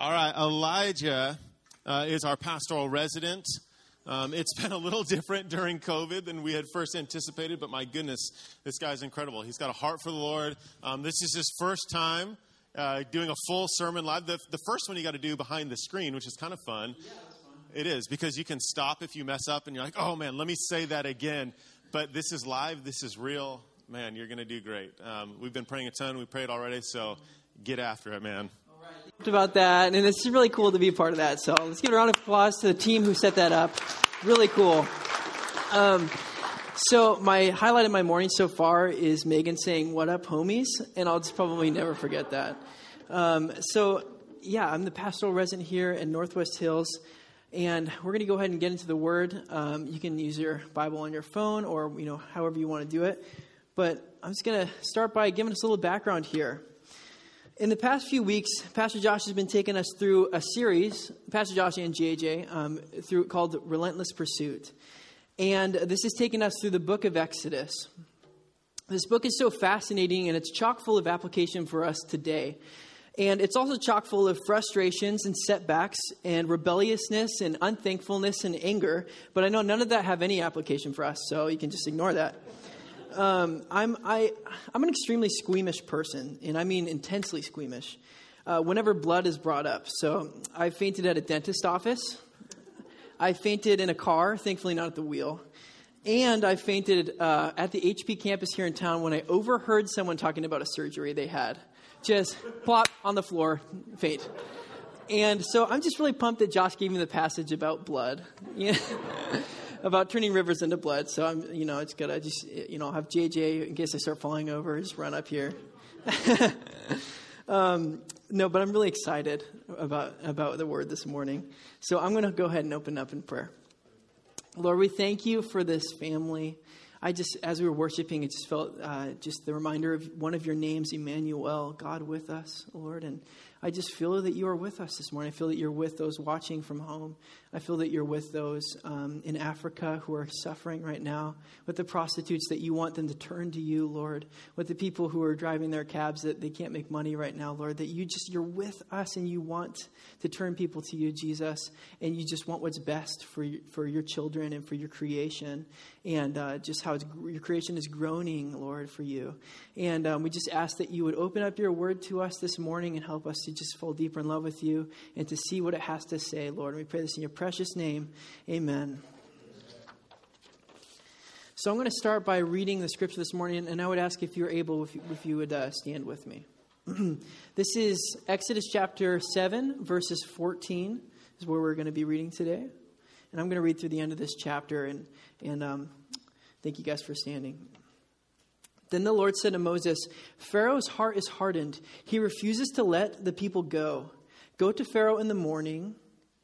All right, Elijah uh, is our pastoral resident. Um, it's been a little different during COVID than we had first anticipated, but my goodness, this guy's incredible. He's got a heart for the Lord. Um, this is his first time uh, doing a full sermon live. The, the first one you got to do behind the screen, which is kind of fun. Yeah, fun. It is, because you can stop if you mess up and you're like, oh man, let me say that again. But this is live, this is real. Man, you're going to do great. Um, we've been praying a ton, we prayed already, so get after it, man about that, and it's really cool to be a part of that. So let's give a round of applause to the team who set that up. Really cool. Um, so my highlight of my morning so far is Megan saying "What up, homies?" and I'll just probably never forget that. Um, so yeah, I'm the pastoral resident here in Northwest Hills, and we're going to go ahead and get into the Word. Um, you can use your Bible on your phone, or you know, however you want to do it. But I'm just going to start by giving us a little background here. In the past few weeks, Pastor Josh has been taking us through a series, Pastor Josh and JJ, um, through called Relentless Pursuit. And this is taking us through the book of Exodus. This book is so fascinating and it's chock full of application for us today. And it's also chock full of frustrations and setbacks and rebelliousness and unthankfulness and anger. But I know none of that have any application for us, so you can just ignore that um, I'm, I, I'm an extremely squeamish person, and I mean intensely squeamish, uh, whenever blood is brought up. So I fainted at a dentist office. I fainted in a car, thankfully not at the wheel. And I fainted uh, at the HP campus here in town when I overheard someone talking about a surgery they had. Just plop on the floor, faint. And so I'm just really pumped that Josh gave me the passage about blood. Yeah about turning rivers into blood. So I'm, you know, it's good. I just, you know, I'll have JJ in case I start falling over. Just run up here. um, no, but I'm really excited about about the word this morning. So I'm going to go ahead and open up in prayer. Lord, we thank you for this family. I just, as we were worshiping, it just felt uh, just the reminder of one of your names, Emmanuel, God with us, Lord, and I just feel that you are with us this morning. I feel that you're with those watching from home. I feel that you're with those um, in Africa who are suffering right now, with the prostitutes that you want them to turn to you, Lord, with the people who are driving their cabs that they can't make money right now, Lord, that you just, you're with us and you want to turn people to you, Jesus, and you just want what's best for, for your children and for your creation, and uh, just how your creation is groaning, Lord, for you. And um, we just ask that you would open up your word to us this morning and help us to just fall deeper in love with you and to see what it has to say, Lord. And we pray this in your precious name. Amen. So I'm going to start by reading the scripture this morning, and I would ask if you're able, if you, if you would uh, stand with me. this is Exodus chapter 7, verses 14, is where we're going to be reading today. And I'm going to read through the end of this chapter, and, and um, thank you guys for standing. Then the Lord said to Moses, Pharaoh's heart is hardened. He refuses to let the people go. Go to Pharaoh in the morning.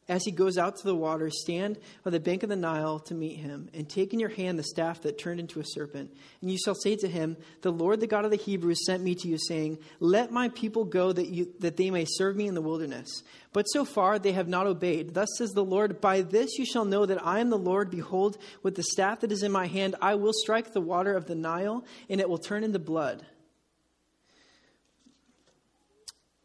As he goes out to the water, stand by the bank of the Nile to meet him, and take in your hand the staff that turned into a serpent. And you shall say to him, The Lord, the God of the Hebrews, sent me to you, saying, Let my people go that, you, that they may serve me in the wilderness. But so far they have not obeyed. Thus says the Lord, By this you shall know that I am the Lord. Behold, with the staff that is in my hand, I will strike the water of the Nile, and it will turn into blood.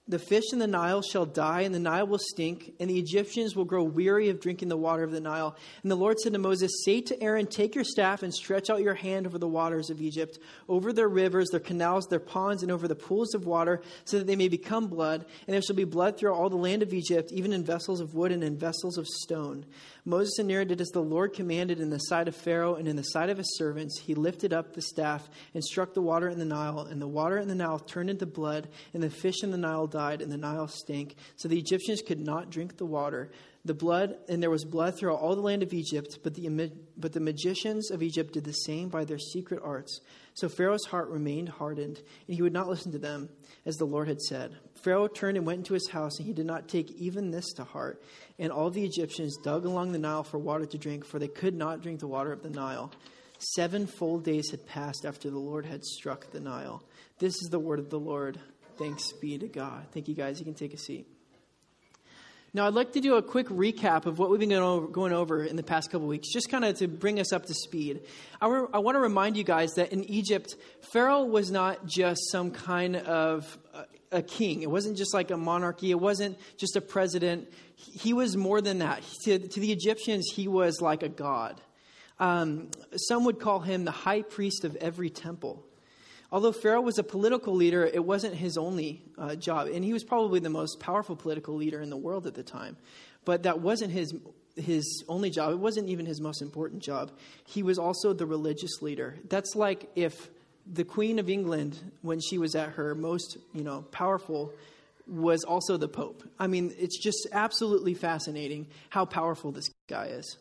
The fish in the Nile shall die, and the Nile will stink, and the Egyptians will grow weary of drinking the water of the Nile. And the Lord said to Moses, Say to Aaron, Take your staff and stretch out your hand over the waters of Egypt, over their rivers, their canals, their ponds, and over the pools of water, so that they may become blood. And there shall be blood throughout all the land of Egypt, even in vessels of wood and in vessels of stone. Moses and Aaron did as the Lord commanded in the sight of Pharaoh and in the sight of his servants. He lifted up the staff and struck the water in the Nile, and the water in the Nile turned into blood, and the fish in the Nile died, and the Nile stank. So the Egyptians could not drink the water. The blood, and there was blood throughout all the land of Egypt, but the, but the magicians of Egypt did the same by their secret arts. So Pharaoh's heart remained hardened, and he would not listen to them, as the Lord had said. Pharaoh turned and went into his house, and he did not take even this to heart. And all the Egyptians dug along the Nile for water to drink, for they could not drink the water of the Nile. Seven full days had passed after the Lord had struck the Nile. This is the word of the Lord. Thanks be to God. Thank you, guys. You can take a seat. Now, I'd like to do a quick recap of what we've been going over, in the past couple weeks, just kind of to bring us up to speed. I, re- I want to remind you guys that in Egypt, Pharaoh was not just some kind of a, a king. It wasn't just like a monarchy. It wasn't just a president. He was more than that. To, to the Egyptians, he was like a god. Um, some would call him the high priest of every temple. Although Pharaoh was a political leader, it wasn't his only uh, job. And he was probably the most powerful political leader in the world at the time. But that wasn't his, his only job. It wasn't even his most important job. He was also the religious leader. That's like if the Queen of England, when she was at her most you know, powerful, was also the Pope. I mean, it's just absolutely fascinating how powerful this guy is.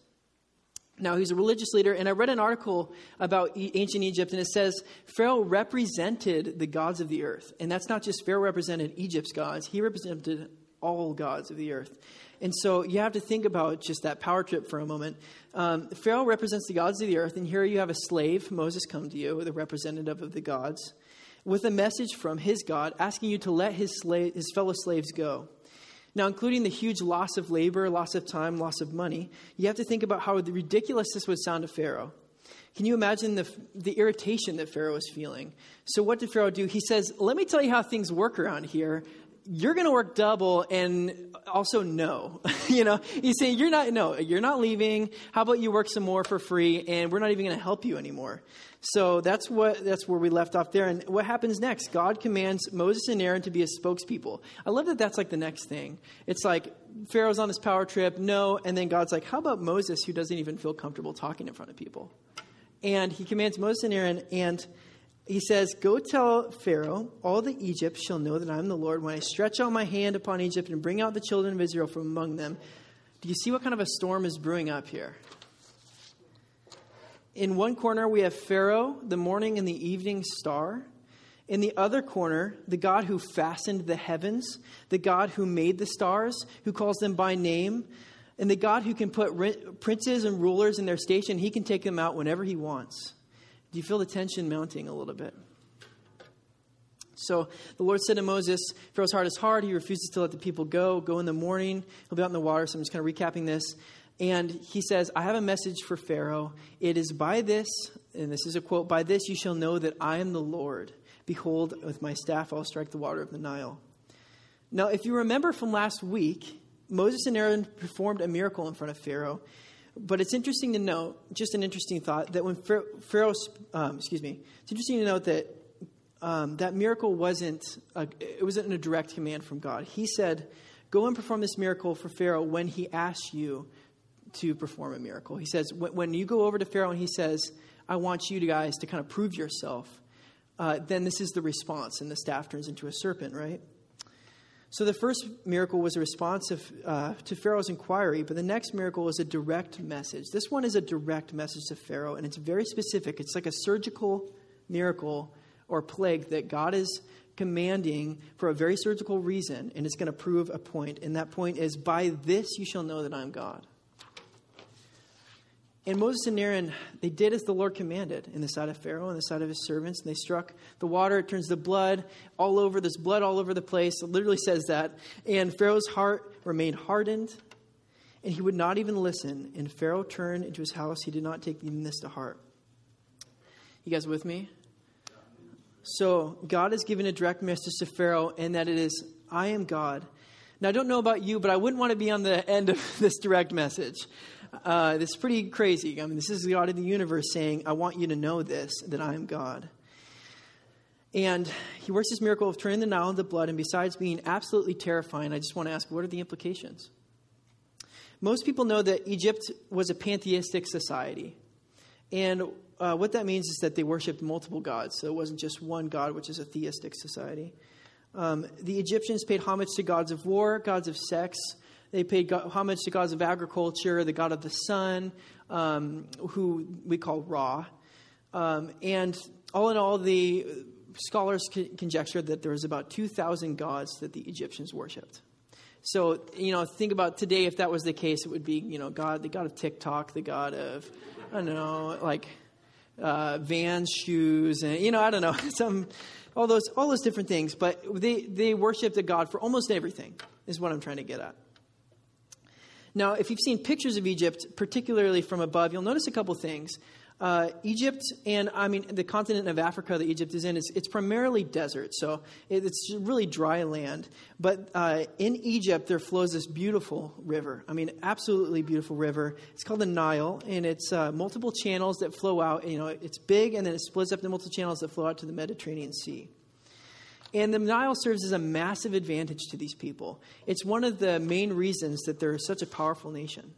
Now, he's a religious leader, and I read an article about ancient Egypt, and it says Pharaoh represented the gods of the earth. And that's not just Pharaoh represented Egypt's gods, he represented all gods of the earth. And so you have to think about just that power trip for a moment. Um, Pharaoh represents the gods of the earth, and here you have a slave, Moses, come to you, the representative of the gods, with a message from his God asking you to let his, slave, his fellow slaves go. Now, including the huge loss of labor, loss of time, loss of money, you have to think about how ridiculous this would sound to Pharaoh. Can you imagine the, the irritation that Pharaoh was feeling? So, what did Pharaoh do? He says, Let me tell you how things work around here. You're going to work double and also no. you know, he's saying, You're not, no, you're not leaving. How about you work some more for free and we're not even going to help you anymore? So that's what that's where we left off there. And what happens next? God commands Moses and Aaron to be his spokespeople. I love that that's like the next thing. It's like Pharaoh's on this power trip, no, and then God's like, how about Moses who doesn't even feel comfortable talking in front of people? And he commands Moses and Aaron and he says, Go tell Pharaoh, all the Egypt shall know that I am the Lord when I stretch out my hand upon Egypt and bring out the children of Israel from among them. Do you see what kind of a storm is brewing up here? In one corner, we have Pharaoh, the morning and the evening star. In the other corner, the God who fastened the heavens, the God who made the stars, who calls them by name, and the God who can put princes and rulers in their station, he can take them out whenever he wants. Do you feel the tension mounting a little bit? So the Lord said to Moses, Pharaoh's heart is hard. He refuses to let the people go. Go in the morning. He'll be out in the water. So I'm just kind of recapping this. And he says, I have a message for Pharaoh. It is by this, and this is a quote, by this you shall know that I am the Lord. Behold, with my staff I'll strike the water of the Nile. Now, if you remember from last week, Moses and Aaron performed a miracle in front of Pharaoh. But it's interesting to note, just an interesting thought, that when Pharaoh, um, excuse me, it's interesting to note that um, that miracle wasn't a, it wasn't a direct command from God. He said, "Go and perform this miracle for Pharaoh when he asks you to perform a miracle. He says, when you go over to Pharaoh and he says, I want you guys to kind of prove yourself, uh, then this is the response, and the staff turns into a serpent, right? So the first miracle was a response of, uh, to Pharaoh's inquiry, but the next miracle is a direct message. This one is a direct message to Pharaoh, and it's very specific. It's like a surgical miracle or plague that God is commanding for a very surgical reason, and it's going to prove a point. And that point is, by this you shall know that I'm God. And Moses and Aaron, they did as the Lord commanded in the sight of Pharaoh and the sight of his servants. And they struck the water, it turns the blood all over. There's blood all over the place. It literally says that. And Pharaoh's heart remained hardened, and he would not even listen. And Pharaoh turned into his house. He did not take even this to heart. You guys with me? So God has given a direct message to Pharaoh, and that it is, I am God. Now, I don't know about you, but I wouldn't want to be on the end of this direct message. Uh, this is pretty crazy. I mean, this is the God of the universe saying, I want you to know this, that I am God. And he works this miracle of turning the Nile into blood, and besides being absolutely terrifying, I just want to ask, what are the implications? Most people know that Egypt was a pantheistic society. And uh, what that means is that they worshiped multiple gods. So it wasn't just one god, which is a theistic society. Um, the Egyptians paid homage to gods of war, gods of sex, they paid homage to gods of agriculture, the god of the sun, um, who we call Ra. Um, and all in all, the scholars conjecture that there was about 2,000 gods that the Egyptians worshipped. So, you know, think about today, if that was the case, it would be, you know, God, the God of TikTok, the God of, I don't know, like uh, Vans shoes, and, you know, I don't know, some, all those, all those different things. But they, they worshiped a God for almost everything, is what I'm trying to get at. Now, if you've seen pictures of Egypt, particularly from above, you'll notice a couple things. Uh, Egypt and I mean the continent of Africa that Egypt is in, is it's primarily desert, so it's really dry land. But uh, in Egypt, there flows this beautiful river. I mean, absolutely beautiful river. It's called the Nile, and it's uh, multiple channels that flow out. You know, it's big, and then it splits up into multiple channels that flow out to the Mediterranean Sea. And the Nile serves as a massive advantage to these people. It's one of the main reasons that they're such a powerful nation.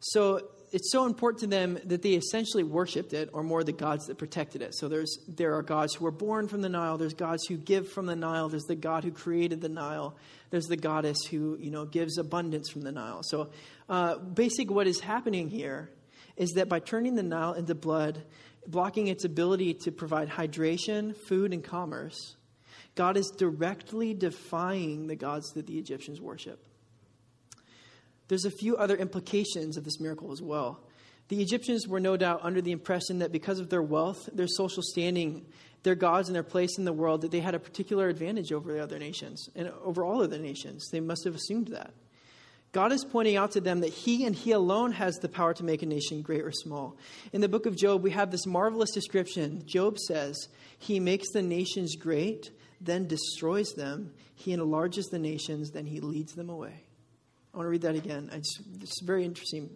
So it's so important to them that they essentially worshipped it, or more the gods that protected it. So there's there are gods who were born from the Nile. There's gods who give from the Nile. There's the God who created the Nile. There's the goddess who you know gives abundance from the Nile. So, uh, basically, what is happening here is that by turning the Nile into blood, blocking its ability to provide hydration, food, and commerce, God is directly defying the gods that the Egyptians worship. There's a few other implications of this miracle as well. The Egyptians were no doubt under the impression that because of their wealth, their social standing, their gods, and their place in the world, that they had a particular advantage over the other nations and over all other nations. They must have assumed that. God is pointing out to them that He and He alone has the power to make a nation great or small. In the book of Job, we have this marvelous description. Job says, He makes the nations great, then destroys them. He enlarges the nations, then He leads them away. I want to read that again. It's, it's a very interesting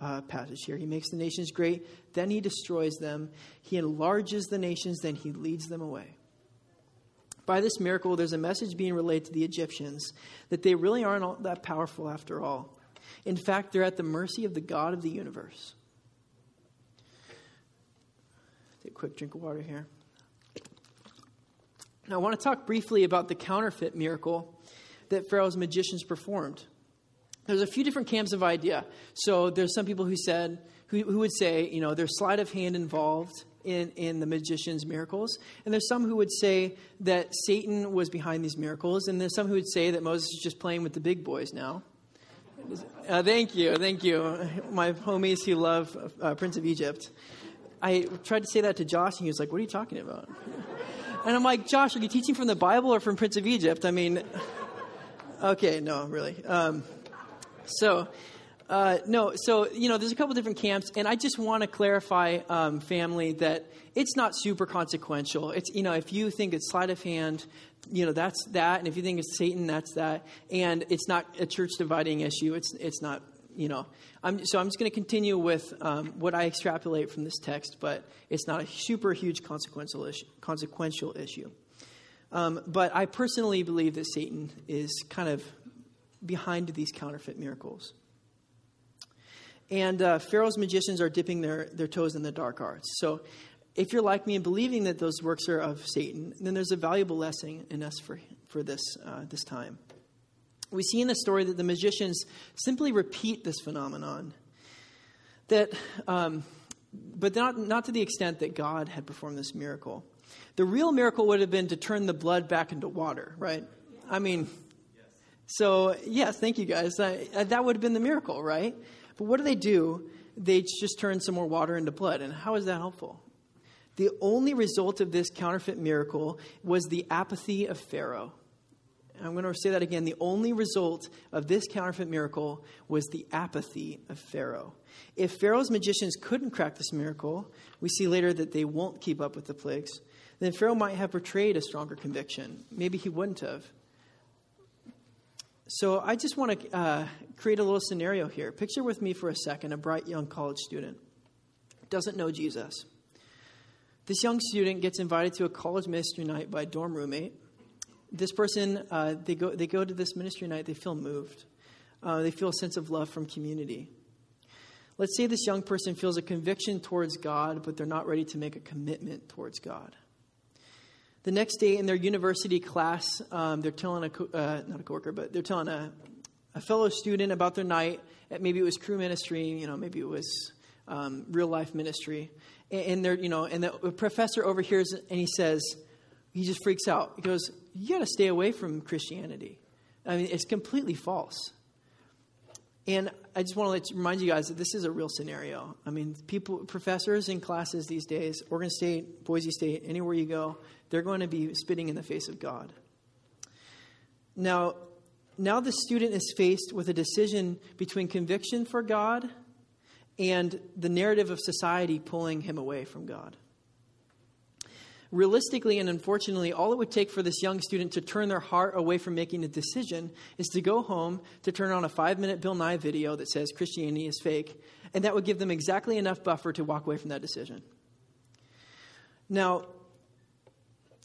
uh, passage here. He makes the nations great, then he destroys them. He enlarges the nations, then he leads them away. By this miracle, there's a message being relayed to the Egyptians that they really aren't all that powerful after all. In fact, they're at the mercy of the God of the universe. Take a quick drink of water here. Now, I want to talk briefly about the counterfeit miracle that Pharaoh's magicians performed there's a few different camps of idea. So there's some people who said, who, who would say, you know, there's sleight of hand involved in, in the magician's miracles. And there's some who would say that Satan was behind these miracles. And there's some who would say that Moses is just playing with the big boys now. Uh, thank you, thank you. My homies who love uh, Prince of Egypt. I tried to say that to Josh, and he was like, What are you talking about? And I'm like, Josh, are you teaching from the Bible or from Prince of Egypt? I mean, okay, no, really. Um, so, uh, no, so, you know, there's a couple different camps, and I just want to clarify, um, family, that it's not super consequential. It's, you know, if you think it's sleight of hand, you know, that's that, and if you think it's Satan, that's that, and it's not a church dividing issue. It's, it's not, you know. I'm, so I'm just going to continue with um, what I extrapolate from this text, but it's not a super huge consequential issue. Consequential issue. Um, but I personally believe that Satan is kind of behind these counterfeit miracles. And uh, Pharaoh's magicians are dipping their, their toes in the dark arts. So if you're like me and believing that those works are of Satan, then there's a valuable lesson in us for, for this, uh, this time. We see in the story that the magicians simply repeat this phenomenon. That, um, but not, not to the extent that God had performed this miracle. The real miracle would have been to turn the blood back into water, right? I mean, so, yes, thank you guys. Uh, that would have been the miracle, right? But what do they do? They just turn some more water into blood. And how is that helpful? The only result of this counterfeit miracle was the apathy of Pharaoh. I'm going to say that again. The only result of this counterfeit miracle was the apathy of Pharaoh. If Pharaoh's magicians couldn't crack this miracle, we see later that they won't keep up with the plagues, then Pharaoh might have portrayed a stronger conviction. Maybe he wouldn't have. So I just want to uh, create a little scenario here. Picture with me for a second a bright young college student, doesn't know Jesus. This young student gets invited to a college ministry night by a dorm roommate. This person, uh, they, go, they go to this ministry night, they feel moved. Uh, they feel a sense of love from community. Let's say this young person feels a conviction towards God, but they're not ready to make a commitment towards God. The next day in their university class, um, they're telling a, co- uh, not a coworker, but they're telling a, a fellow student about their night. Maybe it was Cru ministry, you know, maybe it was um, real life ministry. And, and they're, you know, and the professor overhears and he says, he just freaks out. He goes, You got to stay away from Christianity. I mean, it's completely false. And I just want to remind you guys that this is a real scenario. I mean, people, professors in classes these days, Oregon State, Boise State, anywhere you go, they're going to be spitting in the face of God. Now, now the student is faced with a decision between conviction for God and the narrative of society pulling him away from God. Realistically and unfortunately, all it would take for this young student to turn their heart away from making a decision is to go home, to turn on a five minute Bill Nye video that says Christianity is fake, and that would give them exactly enough buffer to walk away from that decision. Now,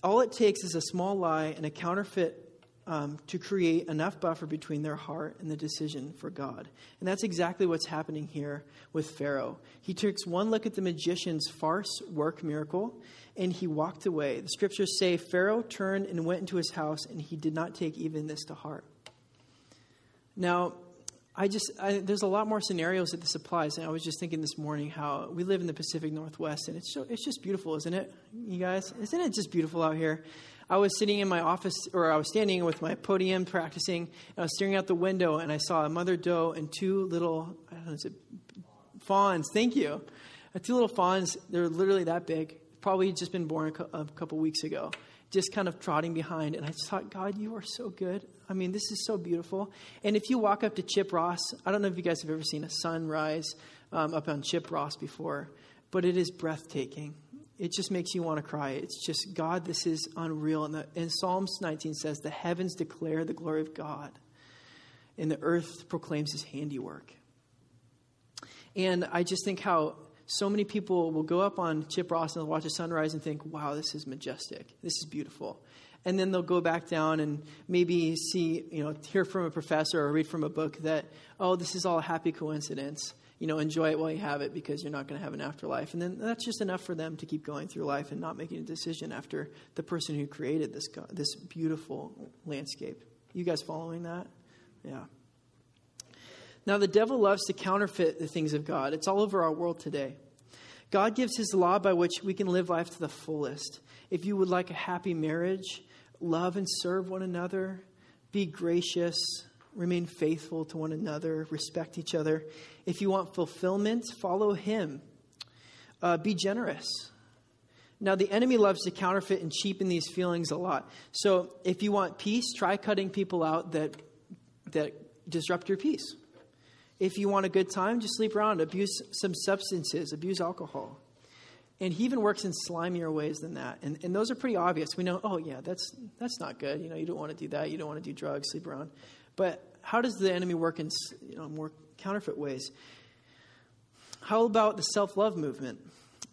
all it takes is a small lie and a counterfeit um, to create enough buffer between their heart and the decision for God. And that's exactly what's happening here with Pharaoh. He takes one look at the magician's farce work miracle and he walked away. The scriptures say Pharaoh turned and went into his house and he did not take even this to heart. Now, I just, I, there's a lot more scenarios that this applies. And I was just thinking this morning how we live in the Pacific Northwest, and it's, so, it's just beautiful, isn't it, you guys? Isn't it just beautiful out here? I was sitting in my office, or I was standing with my podium practicing, and I was staring out the window, and I saw a mother doe and two little, I don't know, is it fawns? Thank you. Two little fawns, they're literally that big, probably just been born a couple weeks ago just kind of trotting behind. And I just thought, God, you are so good. I mean, this is so beautiful. And if you walk up to Chip Ross, I don't know if you guys have ever seen a sunrise um, up on Chip Ross before, but it is breathtaking. It just makes you want to cry. It's just, God, this is unreal. And, the, and Psalms 19 says, The heavens declare the glory of God, and the earth proclaims his handiwork. And I just think how so many people will go up on Chip Ross and watch a sunrise and think, wow, this is majestic. This is beautiful. And then they'll go back down and maybe see, you know, hear from a professor or read from a book that, oh, this is all a happy coincidence. You know, enjoy it while you have it because you're not going to have an afterlife. And then that's just enough for them to keep going through life and not making a decision after the person who created this, this beautiful landscape. You guys following that? Yeah. Now, the devil loves to counterfeit the things of God. It's all over our world today. God gives his law by which we can live life to the fullest. If you would like a happy marriage, love and serve one another, be gracious, remain faithful to one another, respect each other. If you want fulfillment, follow him. Uh, be generous. Now, the enemy loves to counterfeit and cheapen these feelings a lot. So, if you want peace, try cutting people out that, that disrupt your peace. If you want a good time, just sleep around, abuse some substances, abuse alcohol. And he even works in slimier ways than that. And, and those are pretty obvious. We know, oh, yeah, that's, that's not good. You know, you don't want to do that. You don't want to do drugs, sleep around. But how does the enemy work in you know, more counterfeit ways? How about the self love movement?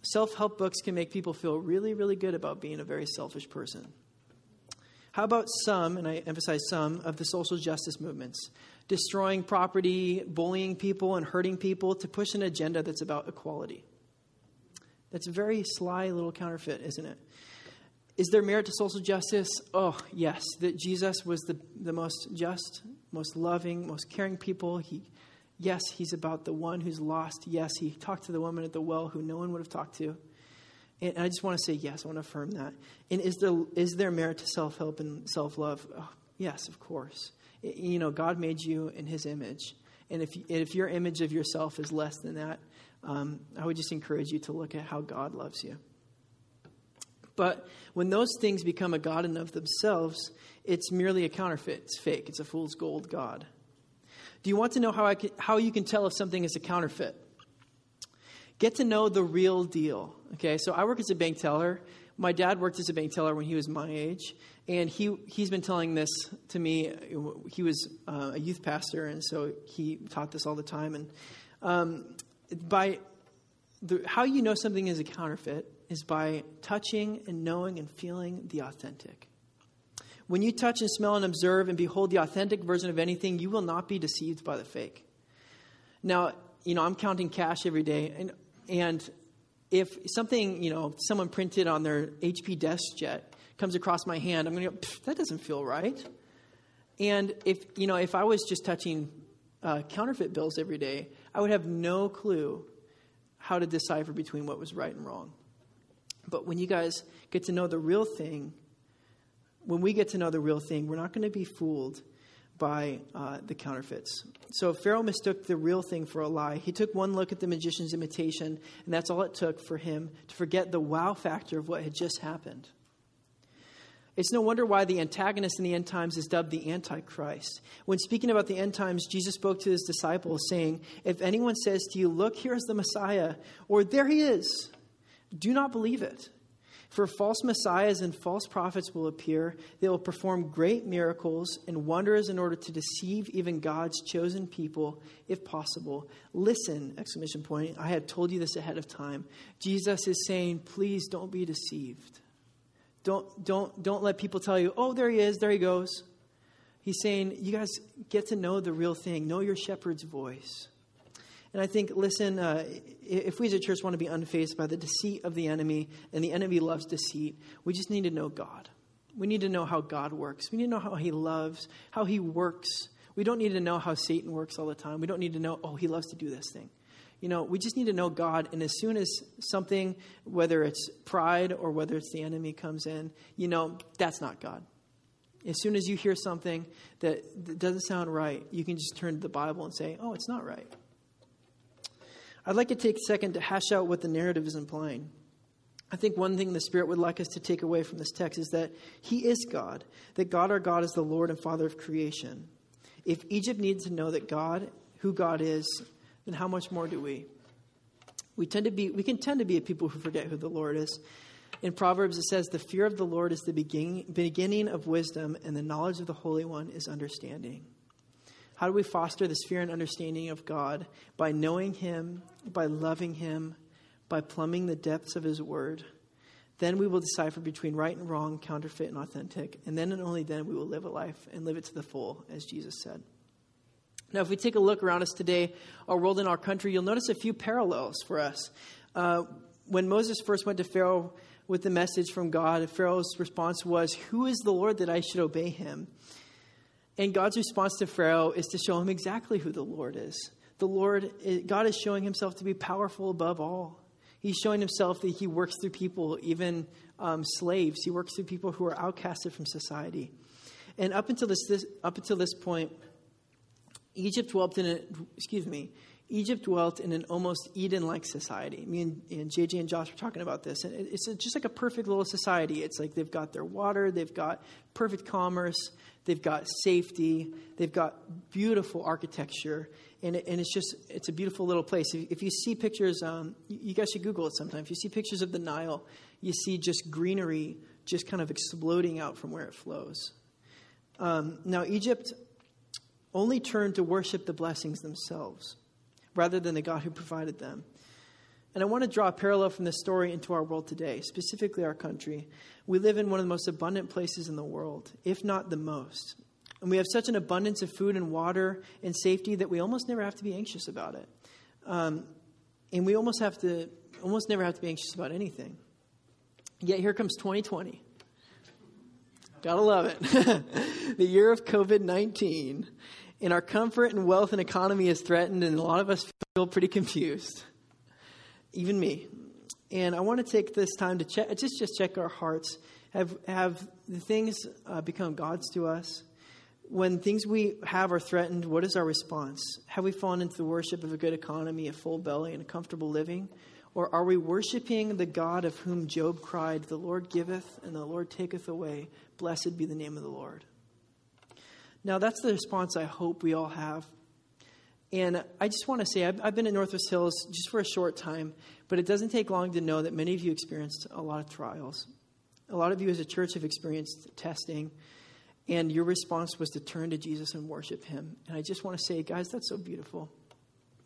Self help books can make people feel really, really good about being a very selfish person. How about some, and I emphasize some, of the social justice movements? Destroying property, bullying people, and hurting people to push an agenda that's about equality. That's a very sly little counterfeit, isn't it? Is there merit to social justice? Oh, yes. That Jesus was the, the most just, most loving, most caring people. He, yes, he's about the one who's lost. Yes, he talked to the woman at the well who no one would have talked to. And I just want to say yes, I want to affirm that. And is there, is there merit to self help and self love? Oh, yes, of course you know, God made you in His image. And if, if your image of yourself is less than that, um, I would just encourage you to look at how God loves you. But when those things become a God in of themselves, it's merely a counterfeit. It's fake. It's a fool's gold God. Do you want to know how, I can, how you can tell if something is a counterfeit? Get to know the real deal. Okay, so I work as a bank teller. My dad worked as a bank teller when he was my age, and he, he's been telling this to me. He was uh, a youth pastor, and so he taught this all the time. And um, by the, how you know something is a counterfeit is by touching and knowing and feeling the authentic. When you touch and smell and observe and behold the authentic version of anything, you will not be deceived by the fake. Now, you know, I'm counting cash every day, and, and if something, you know, someone printed on their HP DeskJet comes across my hand, I'm going to go, that doesn't feel right. And if, you know, if I was just touching uh, counterfeit bills every day, I would have no clue how to decipher between what was right and wrong. But when you guys get to know the real thing, when we get to know the real thing, we're not going to be fooled by uh, the counterfeits. So Pharaoh mistook the real thing for a lie. He took one look at the magician's imitation, and that's all it took for him to forget the wow factor of what had just happened. It's no wonder why the antagonist in the end times is dubbed the Antichrist. When speaking about the end times, Jesus spoke to his disciples, saying, If anyone says to you, Look, here is the Messiah, or there he is, do not believe it. For false messiahs and false prophets will appear. They will perform great miracles and wonders in order to deceive even God's chosen people, if possible. Listen, exclamation point. I had told you this ahead of time. Jesus is saying, please don't be deceived. Don't, don't, don't let people tell you, oh, there he is, there he goes. He's saying, you guys get to know the real thing, know your shepherd's voice. And I think, listen, uh, if we as a church want to be unfazed by the deceit of the enemy, and the enemy loves deceit, we just need to know God. We need to know how God works. We need to know how he loves, how he works. We don't need to know how Satan works all the time. We don't need to know, oh, he loves to do this thing. You know, we just need to know God, and as soon as something, whether it's pride or whether it's the enemy, comes in, you know, that's not God. As soon as you hear something that, that doesn't sound right, you can just turn to the Bible and say, oh, it's not right. I'd like to take a second to hash out what the narrative is implying. I think one thing the Spirit would like us to take away from this text is that He is God, that God our God is the Lord and Father of creation. If Egypt needs to know that God, who God is, then how much more do we? We tend to be we can tend to be a people who forget who the Lord is. In Proverbs it says the fear of the Lord is the beginning, beginning of wisdom and the knowledge of the Holy One is understanding. How do we foster this fear and understanding of God? By knowing him, by loving him, by plumbing the depths of his word. Then we will decipher between right and wrong, counterfeit and authentic, and then and only then we will live a life and live it to the full, as Jesus said. Now, if we take a look around us today, our world and our country, you'll notice a few parallels for us. Uh, when Moses first went to Pharaoh with the message from God, Pharaoh's response was, Who is the Lord that I should obey him? And God's response to Pharaoh is to show him exactly who the Lord is. The Lord, God is showing himself to be powerful above all. He's showing himself that he works through people, even um, slaves. He works through people who are outcasted from society. And up until this, this up until this point, Egypt dwelt in a, excuse me, Egypt dwelt in an almost Eden-like society. Me and, and JJ and Josh were talking about this, and it's just like a perfect little society. It's like they've got their water, they've got perfect commerce, they've got safety, they've got beautiful architecture, and, it, and it's just it's a beautiful little place. If, if you see pictures, um, you, guys should Google it sometime. If you see pictures of the Nile, you see just greenery just kind of exploding out from where it flows. Um, now, Egypt only turned to worship the blessings themselves rather than the God who provided them. And I want to draw a parallel from this story into our world today, specifically our country. We live in one of the most abundant places in the world, if not the most. And we have such an abundance of food and water and safety that we almost never have to be anxious about it. Um, and we almost have to almost never have to be anxious about anything. Yet here comes 2020. Gotta love it. the year of COVID 19 and our comfort and wealth and economy is threatened, and a lot of us feel pretty confused, even me. And I want to take this time to check, just just check our hearts. Have have the things uh, become gods to us? When things we have are threatened, what is our response? Have we fallen into the worship of a good economy, a full belly, and a comfortable living? Or are we worshiping the God of whom Job cried, The Lord giveth and the Lord taketh away? Blessed be the name of the Lord. Now, that's the response I hope we all have. And I just want to say, I've, I've, been at Northwest Hills just for a short time, but it doesn't take long to know that many of you experienced a lot of trials. A lot of you as a church have experienced testing, and your response was to turn to Jesus and worship Him. And I just want to say, guys, that's so beautiful.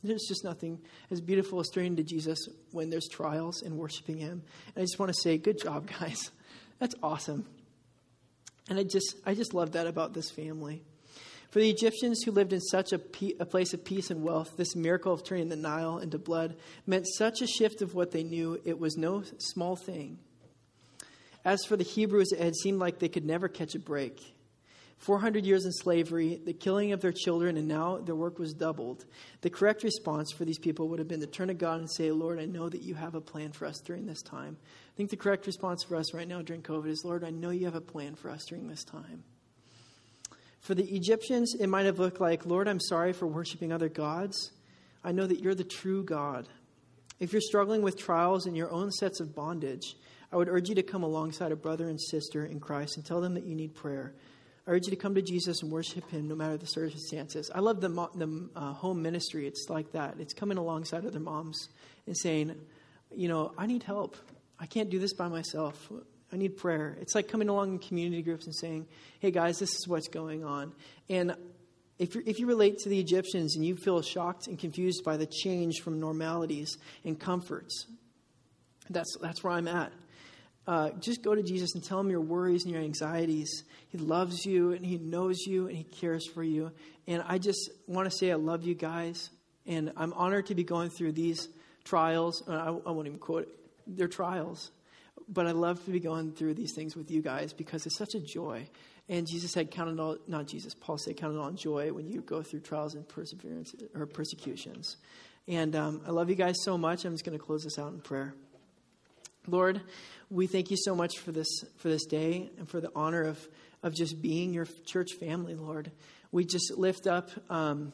There's just nothing as beautiful as turning to Jesus when there's trials and worshiping Him. And I just want to say, good job, guys. That's awesome. And I just, I just love that about this family. For the Egyptians who lived in such a, pe- a place of peace and wealth, this miracle of turning the Nile into blood meant such a shift of what they knew, it was no small thing. As for the Hebrews, it had seemed like they could never catch a break. 400 years in slavery, the killing of their children, and now their work was doubled. The correct response for these people would have been to turn to God and say, Lord, I know that you have a plan for us during this time. I think the correct response for us right now during COVID is, Lord, I know you have a plan for us during this time. For the Egyptians, it might have looked like, Lord, I'm sorry for worshiping other gods. I know that you're the true God. If you're struggling with trials and your own sets of bondage, I would urge you to come alongside a brother and sister in Christ and tell them that you need prayer. I urge you to come to Jesus and worship Him no matter the circumstances. I love the, the uh, home ministry. It's like that. It's coming alongside other moms and saying, you know, I need help. I can't do this by myself. I need prayer. It's like coming along in community groups and saying, hey guys, this is what's going on. And if, if you relate to the Egyptians and you feel shocked and confused by the change from normalities and comforts, that's, that's where I'm at. Uh, just go to Jesus and tell him your worries and your anxieties. He loves you and he knows you and he cares for you. And I just want to say I love you guys. And I'm honored to be going through these trials. I, I won't even quote it. They're trials. But I love to be going through these things with you guys because it's such a joy. And Jesus said, count it all, not Jesus, Paul said, count it all joy when you go through trials and perseverance or persecutions. And um, I love you guys so much. I'm just going to close this out in prayer. Lord, we thank you so much for this, for this day and for the honor of, of just being your church family, Lord. We just lift up um,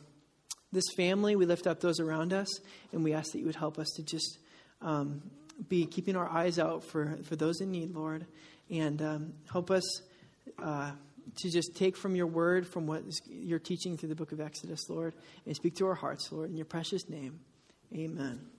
this family, we lift up those around us, and we ask that you would help us to just um, be keeping our eyes out for, for those in need, Lord, and um, help us uh, to just take from your word, from what you're teaching through the book of Exodus, Lord, and speak to our hearts, Lord, in your precious name. Amen.